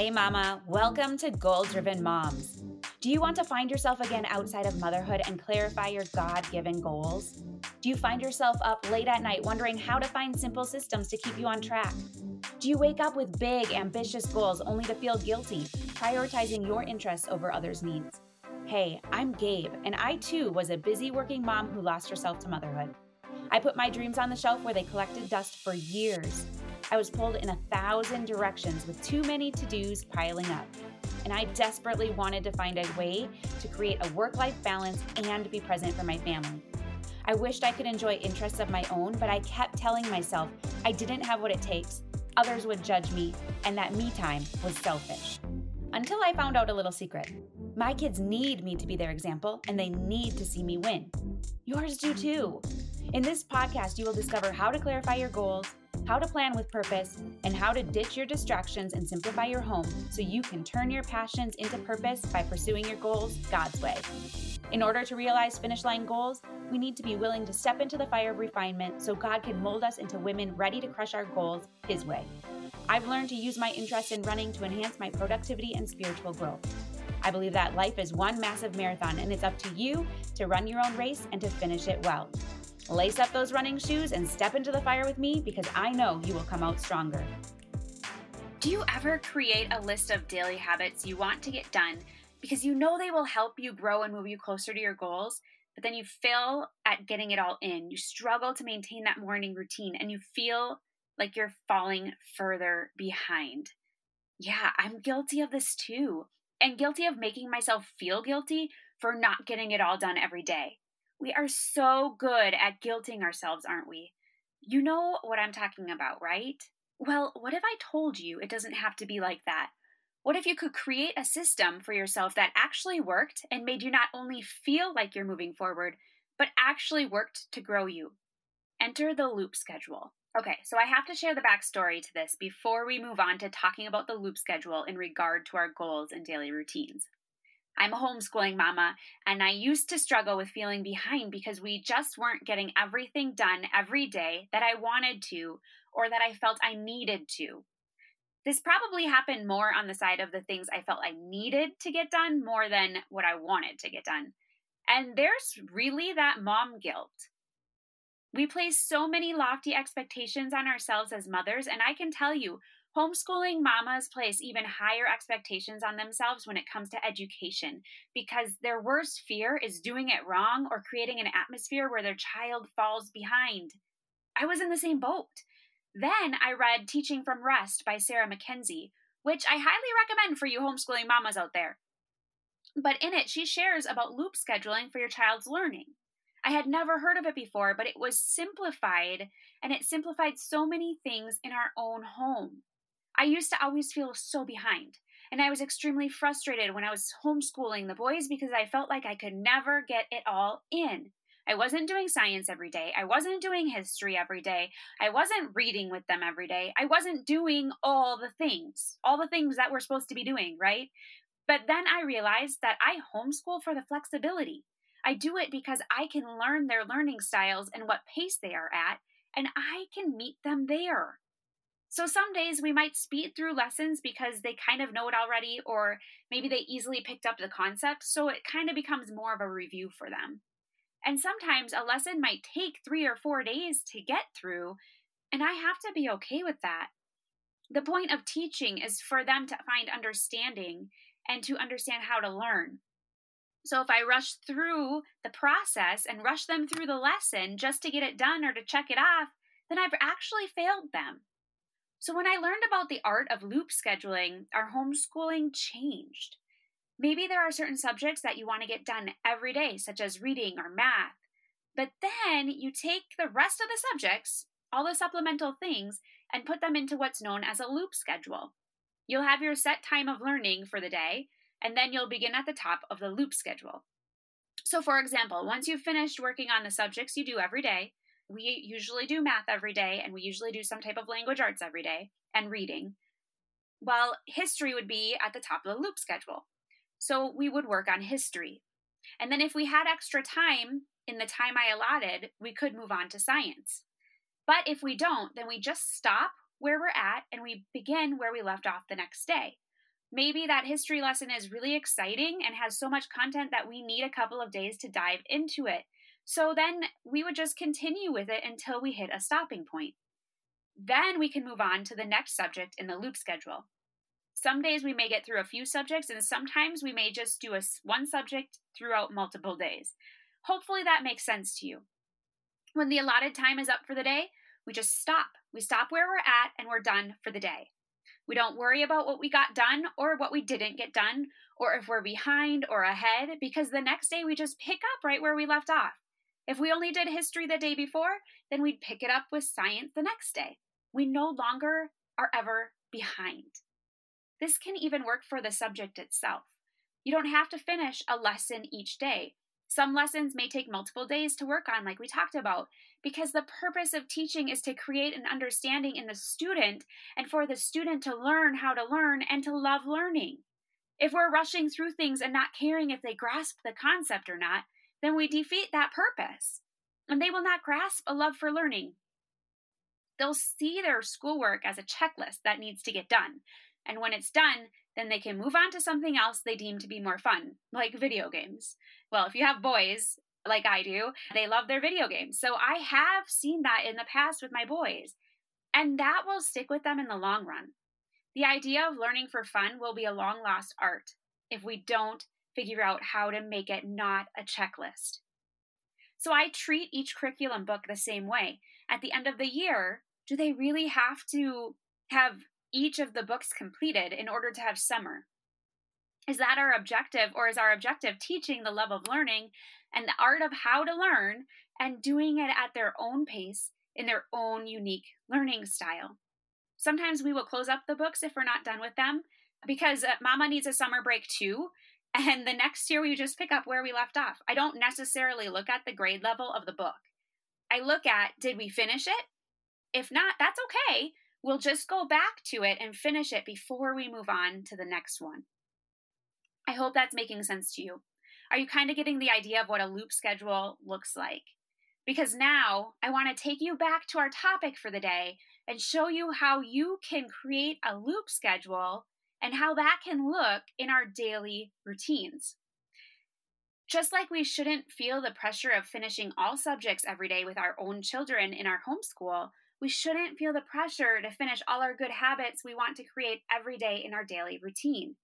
Hey, Mama, welcome to Goal Driven Moms. Do you want to find yourself again outside of motherhood and clarify your God given goals? Do you find yourself up late at night wondering how to find simple systems to keep you on track? Do you wake up with big, ambitious goals only to feel guilty, prioritizing your interests over others' needs? Hey, I'm Gabe, and I too was a busy working mom who lost herself to motherhood. I put my dreams on the shelf where they collected dust for years. I was pulled in a thousand directions with too many to dos piling up. And I desperately wanted to find a way to create a work life balance and be present for my family. I wished I could enjoy interests of my own, but I kept telling myself I didn't have what it takes, others would judge me, and that me time was selfish. Until I found out a little secret. My kids need me to be their example, and they need to see me win. Yours do too. In this podcast, you will discover how to clarify your goals, how to plan with purpose, and how to ditch your distractions and simplify your home so you can turn your passions into purpose by pursuing your goals God's way. In order to realize finish line goals, we need to be willing to step into the fire of refinement so God can mold us into women ready to crush our goals His way. I've learned to use my interest in running to enhance my productivity and spiritual growth. I believe that life is one massive marathon and it's up to you to run your own race and to finish it well. Lace up those running shoes and step into the fire with me because I know you will come out stronger. Do you ever create a list of daily habits you want to get done because you know they will help you grow and move you closer to your goals, but then you fail at getting it all in? You struggle to maintain that morning routine and you feel like you're falling further behind. Yeah, I'm guilty of this too, and guilty of making myself feel guilty for not getting it all done every day. We are so good at guilting ourselves, aren't we? You know what I'm talking about, right? Well, what if I told you it doesn't have to be like that? What if you could create a system for yourself that actually worked and made you not only feel like you're moving forward, but actually worked to grow you? Enter the loop schedule. Okay, so I have to share the backstory to this before we move on to talking about the loop schedule in regard to our goals and daily routines. I'm a homeschooling mama, and I used to struggle with feeling behind because we just weren't getting everything done every day that I wanted to or that I felt I needed to. This probably happened more on the side of the things I felt I needed to get done more than what I wanted to get done. And there's really that mom guilt. We place so many lofty expectations on ourselves as mothers, and I can tell you, Homeschooling mamas place even higher expectations on themselves when it comes to education because their worst fear is doing it wrong or creating an atmosphere where their child falls behind. I was in the same boat. Then I read Teaching from Rest by Sarah Mackenzie, which I highly recommend for you homeschooling mamas out there. But in it, she shares about loop scheduling for your child's learning. I had never heard of it before, but it was simplified, and it simplified so many things in our own home. I used to always feel so behind. And I was extremely frustrated when I was homeschooling the boys because I felt like I could never get it all in. I wasn't doing science every day. I wasn't doing history every day. I wasn't reading with them every day. I wasn't doing all the things, all the things that we're supposed to be doing, right? But then I realized that I homeschool for the flexibility. I do it because I can learn their learning styles and what pace they are at, and I can meet them there. So some days we might speed through lessons because they kind of know it already, or maybe they easily picked up the concept, so it kind of becomes more of a review for them. And sometimes a lesson might take three or four days to get through, and I have to be okay with that. The point of teaching is for them to find understanding and to understand how to learn. So if I rush through the process and rush them through the lesson just to get it done or to check it off, then I've actually failed them. So, when I learned about the art of loop scheduling, our homeschooling changed. Maybe there are certain subjects that you want to get done every day, such as reading or math. But then you take the rest of the subjects, all the supplemental things, and put them into what's known as a loop schedule. You'll have your set time of learning for the day, and then you'll begin at the top of the loop schedule. So, for example, once you've finished working on the subjects you do every day, we usually do math every day and we usually do some type of language arts every day and reading. Well, history would be at the top of the loop schedule. So we would work on history. And then if we had extra time in the time I allotted, we could move on to science. But if we don't, then we just stop where we're at and we begin where we left off the next day. Maybe that history lesson is really exciting and has so much content that we need a couple of days to dive into it. So then we would just continue with it until we hit a stopping point. Then we can move on to the next subject in the loop schedule. Some days we may get through a few subjects, and sometimes we may just do a one subject throughout multiple days. Hopefully, that makes sense to you. When the allotted time is up for the day, we just stop. We stop where we're at and we're done for the day. We don't worry about what we got done or what we didn't get done, or if we're behind or ahead, because the next day we just pick up right where we left off. If we only did history the day before, then we'd pick it up with science the next day. We no longer are ever behind. This can even work for the subject itself. You don't have to finish a lesson each day. Some lessons may take multiple days to work on, like we talked about, because the purpose of teaching is to create an understanding in the student and for the student to learn how to learn and to love learning. If we're rushing through things and not caring if they grasp the concept or not, then we defeat that purpose. And they will not grasp a love for learning. They'll see their schoolwork as a checklist that needs to get done. And when it's done, then they can move on to something else they deem to be more fun, like video games. Well, if you have boys, like I do, they love their video games. So I have seen that in the past with my boys, and that will stick with them in the long run. The idea of learning for fun will be a long lost art if we don't figure out how to make it not a checklist. So I treat each curriculum book the same way. At the end of the year, do they really have to have each of the books completed in order to have summer? Is that our objective, or is our objective teaching the love of learning and the art of how to learn and doing it at their own pace in their own unique learning style? Sometimes we will close up the books if we're not done with them because uh, mama needs a summer break too. And the next year we just pick up where we left off. I don't necessarily look at the grade level of the book. I look at did we finish it? If not, that's okay we'll just go back to it and finish it before we move on to the next one. I hope that's making sense to you. Are you kind of getting the idea of what a loop schedule looks like? Because now I want to take you back to our topic for the day and show you how you can create a loop schedule and how that can look in our daily routines. Just like we shouldn't feel the pressure of finishing all subjects every day with our own children in our homeschool, we shouldn't feel the pressure to finish all our good habits we want to create every day in our daily routine.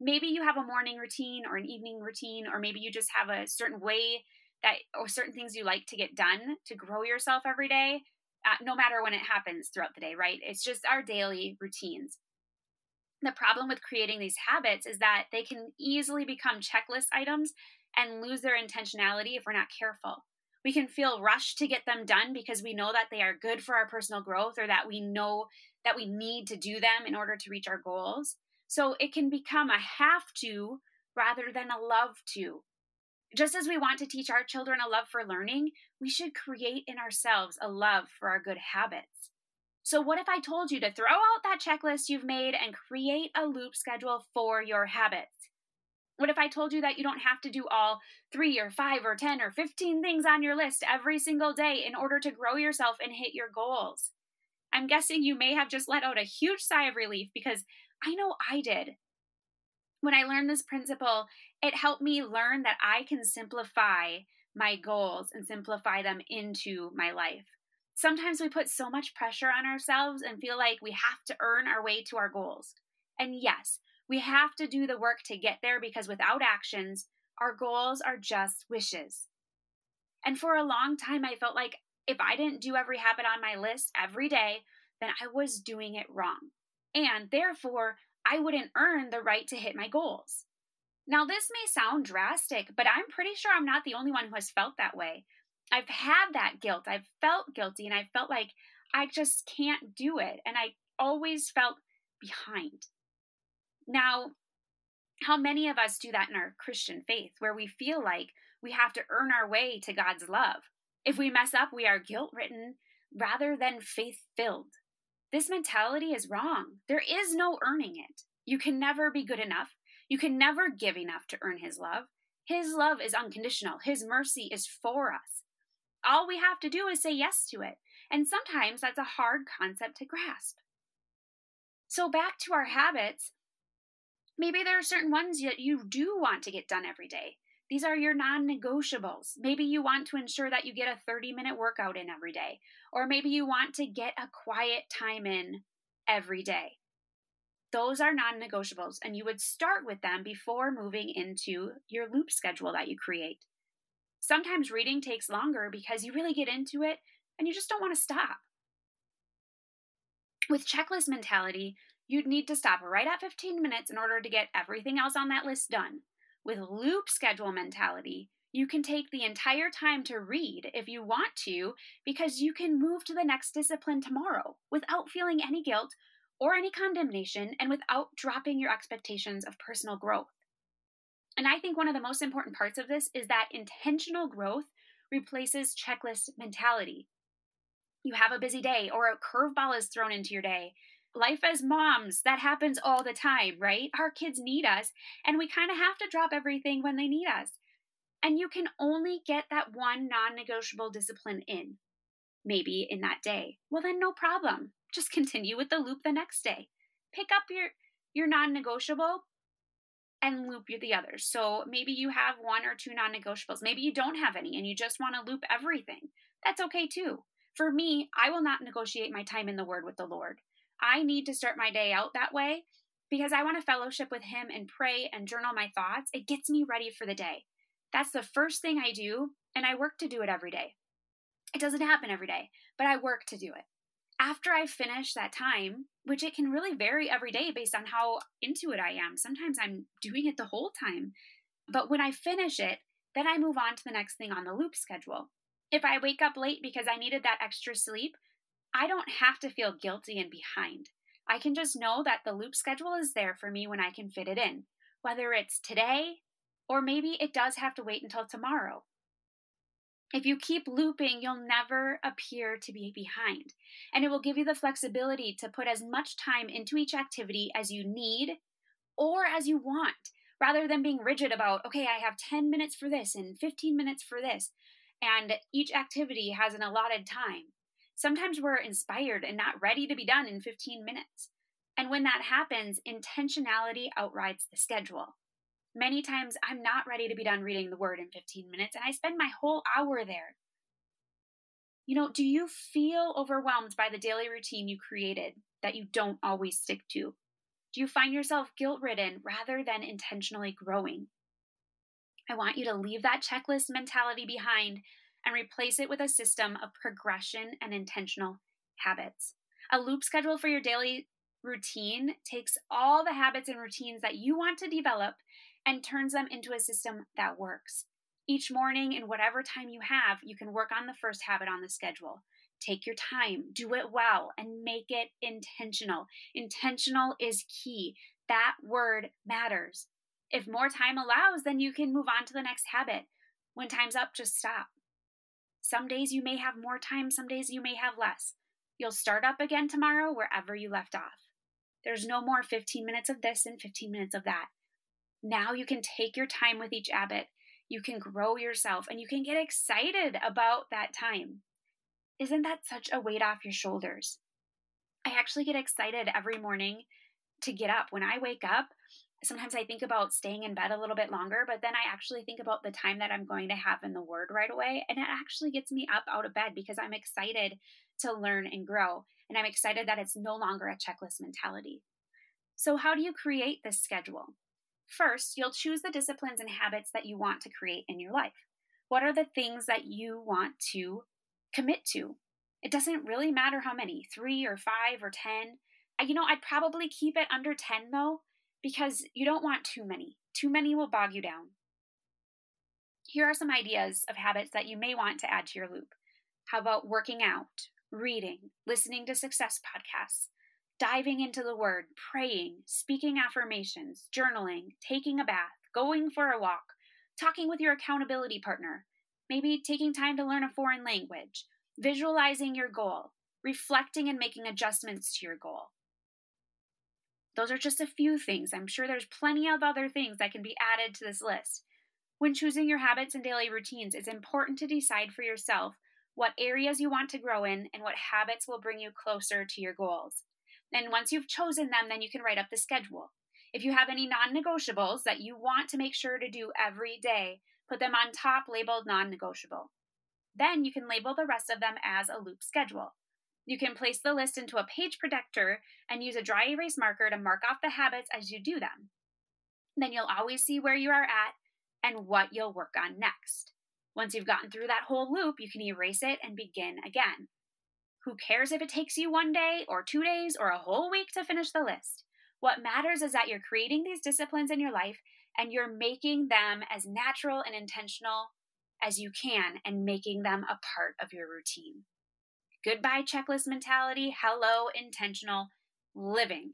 Maybe you have a morning routine or an evening routine, or maybe you just have a certain way that, or certain things you like to get done to grow yourself every day, uh, no matter when it happens throughout the day, right? It's just our daily routines. The problem with creating these habits is that they can easily become checklist items and lose their intentionality if we're not careful. We can feel rushed to get them done because we know that they are good for our personal growth or that we know that we need to do them in order to reach our goals. So it can become a have to rather than a love to. Just as we want to teach our children a love for learning, we should create in ourselves a love for our good habits. So, what if I told you to throw out that checklist you've made and create a loop schedule for your habits? What if I told you that you don't have to do all three or five or 10 or 15 things on your list every single day in order to grow yourself and hit your goals? I'm guessing you may have just let out a huge sigh of relief because I know I did. When I learned this principle, it helped me learn that I can simplify my goals and simplify them into my life. Sometimes we put so much pressure on ourselves and feel like we have to earn our way to our goals. And yes, we have to do the work to get there because without actions, our goals are just wishes. And for a long time, I felt like if I didn't do every habit on my list every day, then I was doing it wrong. And therefore, I wouldn't earn the right to hit my goals. Now, this may sound drastic, but I'm pretty sure I'm not the only one who has felt that way. I've had that guilt. I've felt guilty and I felt like I just can't do it. And I always felt behind. Now, how many of us do that in our Christian faith where we feel like we have to earn our way to God's love? If we mess up, we are guilt ridden rather than faith filled. This mentality is wrong. There is no earning it. You can never be good enough. You can never give enough to earn His love. His love is unconditional, His mercy is for us. All we have to do is say yes to it. And sometimes that's a hard concept to grasp. So, back to our habits, Maybe there are certain ones that you do want to get done every day. These are your non negotiables. Maybe you want to ensure that you get a 30 minute workout in every day, or maybe you want to get a quiet time in every day. Those are non negotiables, and you would start with them before moving into your loop schedule that you create. Sometimes reading takes longer because you really get into it and you just don't want to stop. With checklist mentality, you'd need to stop right at 15 minutes in order to get everything else on that list done. With loop schedule mentality, you can take the entire time to read if you want to because you can move to the next discipline tomorrow without feeling any guilt or any condemnation and without dropping your expectations of personal growth. And I think one of the most important parts of this is that intentional growth replaces checklist mentality. You have a busy day or a curveball is thrown into your day life as moms, that happens all the time, right? Our kids need us, and we kind of have to drop everything when they need us. And you can only get that one non negotiable discipline in, maybe in that day. Well, then no problem. Just continue with the loop the next day. Pick up your, your non negotiable and loop the others. So maybe you have one or two non negotiables. Maybe you don't have any and you just want to loop everything. That's okay too. For me, I will not negotiate my time in the Word with the Lord. I need to start my day out that way because I want to fellowship with Him and pray and journal my thoughts. It gets me ready for the day. That's the first thing I do, and I work to do it every day. It doesn't happen every day, but I work to do it. After I finish that time, which it can really vary every day based on how into it I am, sometimes I'm doing it the whole time. But when I finish it, then I move on to the next thing on the loop schedule. If I wake up late because I needed that extra sleep, I don't have to feel guilty and behind. I can just know that the loop schedule is there for me when I can fit it in, whether it's today or maybe it does have to wait until tomorrow. If you keep looping, you'll never appear to be behind, and it will give you the flexibility to put as much time into each activity as you need or as you want, rather than being rigid about, okay, I have 10 minutes for this and 15 minutes for this, and each activity has an allotted time. Sometimes we're inspired and not ready to be done in 15 minutes. And when that happens, intentionality outrides the schedule. Many times I'm not ready to be done reading the word in 15 minutes, and I spend my whole hour there. You know, do you feel overwhelmed by the daily routine you created that you don't always stick to? Do you find yourself guilt ridden rather than intentionally growing? I want you to leave that checklist mentality behind and replace it with a system of progression and intentional habits. A loop schedule for your daily routine takes all the habits and routines that you want to develop and turns them into a system that works. Each morning, in whatever time you have, you can work on the first habit on the schedule. Take your time, do it well, and make it intentional. Intentional is key. That word matters. If more time allows, then you can move on to the next habit. When time's up, just stop. Some days you may have more time, some days you may have less. You'll start up again tomorrow wherever you left off. There's no more 15 minutes of this and 15 minutes of that. Now you can take your time with each habit. You can grow yourself and you can get excited about that time. Isn't that such a weight off your shoulders? I actually get excited every morning to get up. When I wake up, sometimes I think about staying in bed a little bit longer, but then I actually think about the time that I'm going to have in the Word right away. And it actually gets me up out of bed because I'm excited to learn and grow. And I'm excited that it's no longer a checklist mentality. So, how do you create this schedule? First, you'll choose the disciplines and habits that you want to create in your life. What are the things that you want to commit to? It doesn't really matter how many, three or five or 10. You know, I'd probably keep it under 10 though, because you don't want too many. Too many will bog you down. Here are some ideas of habits that you may want to add to your loop. How about working out, reading, listening to success podcasts, diving into the word, praying, speaking affirmations, journaling, taking a bath, going for a walk, talking with your accountability partner, maybe taking time to learn a foreign language, visualizing your goal, reflecting and making adjustments to your goal, those are just a few things. I'm sure there's plenty of other things that can be added to this list. When choosing your habits and daily routines, it's important to decide for yourself what areas you want to grow in and what habits will bring you closer to your goals. And once you've chosen them, then you can write up the schedule. If you have any non negotiables that you want to make sure to do every day, put them on top labeled non negotiable. Then you can label the rest of them as a loop schedule. You can place the list into a page protector and use a dry erase marker to mark off the habits as you do them. Then you'll always see where you are at and what you'll work on next. Once you've gotten through that whole loop, you can erase it and begin again. Who cares if it takes you one day or two days or a whole week to finish the list? What matters is that you're creating these disciplines in your life and you're making them as natural and intentional as you can and making them a part of your routine. Goodbye, checklist mentality. Hello, intentional living.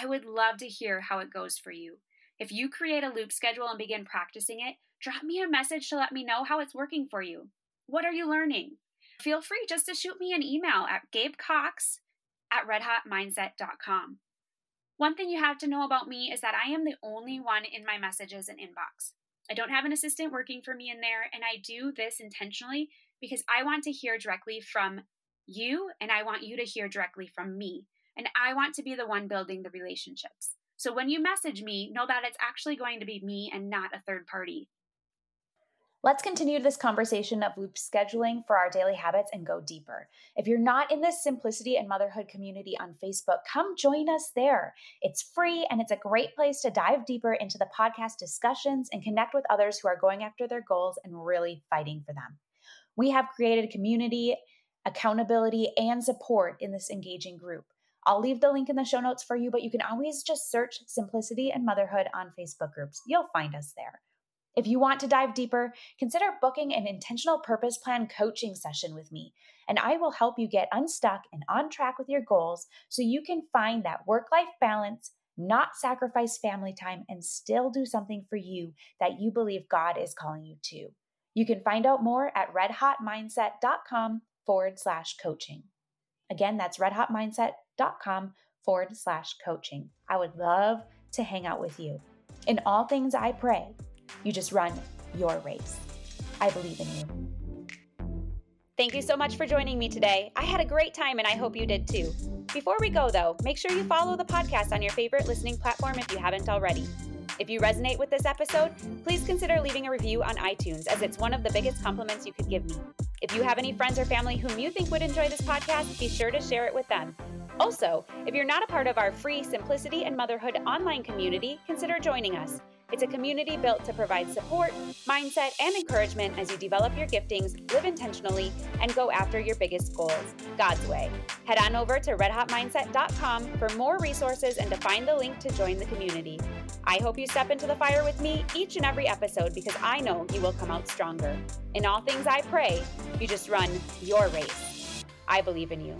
I would love to hear how it goes for you. If you create a loop schedule and begin practicing it, drop me a message to let me know how it's working for you. What are you learning? Feel free just to shoot me an email at gabecox at redhotmindset.com. One thing you have to know about me is that I am the only one in my messages and inbox. I don't have an assistant working for me in there, and I do this intentionally because I want to hear directly from you and I want you to hear directly from me. And I want to be the one building the relationships. So when you message me, know that it's actually going to be me and not a third party. Let's continue this conversation of loop scheduling for our daily habits and go deeper. If you're not in the Simplicity and Motherhood community on Facebook, come join us there. It's free and it's a great place to dive deeper into the podcast discussions and connect with others who are going after their goals and really fighting for them. We have created community, accountability, and support in this engaging group. I'll leave the link in the show notes for you, but you can always just search Simplicity and Motherhood on Facebook groups. You'll find us there. If you want to dive deeper, consider booking an intentional purpose plan coaching session with me, and I will help you get unstuck and on track with your goals so you can find that work life balance, not sacrifice family time, and still do something for you that you believe God is calling you to. You can find out more at redhotmindset.com forward slash coaching. Again, that's redhotmindset.com forward slash coaching. I would love to hang out with you. In all things, I pray you just run your race. I believe in you. Thank you so much for joining me today. I had a great time and I hope you did too. Before we go, though, make sure you follow the podcast on your favorite listening platform if you haven't already. If you resonate with this episode, please consider leaving a review on iTunes, as it's one of the biggest compliments you could give me. If you have any friends or family whom you think would enjoy this podcast, be sure to share it with them. Also, if you're not a part of our free Simplicity and Motherhood online community, consider joining us. It's a community built to provide support, mindset, and encouragement as you develop your giftings, live intentionally, and go after your biggest goals God's way. Head on over to redhotmindset.com for more resources and to find the link to join the community. I hope you step into the fire with me each and every episode because I know you will come out stronger. In all things I pray, you just run your race. I believe in you.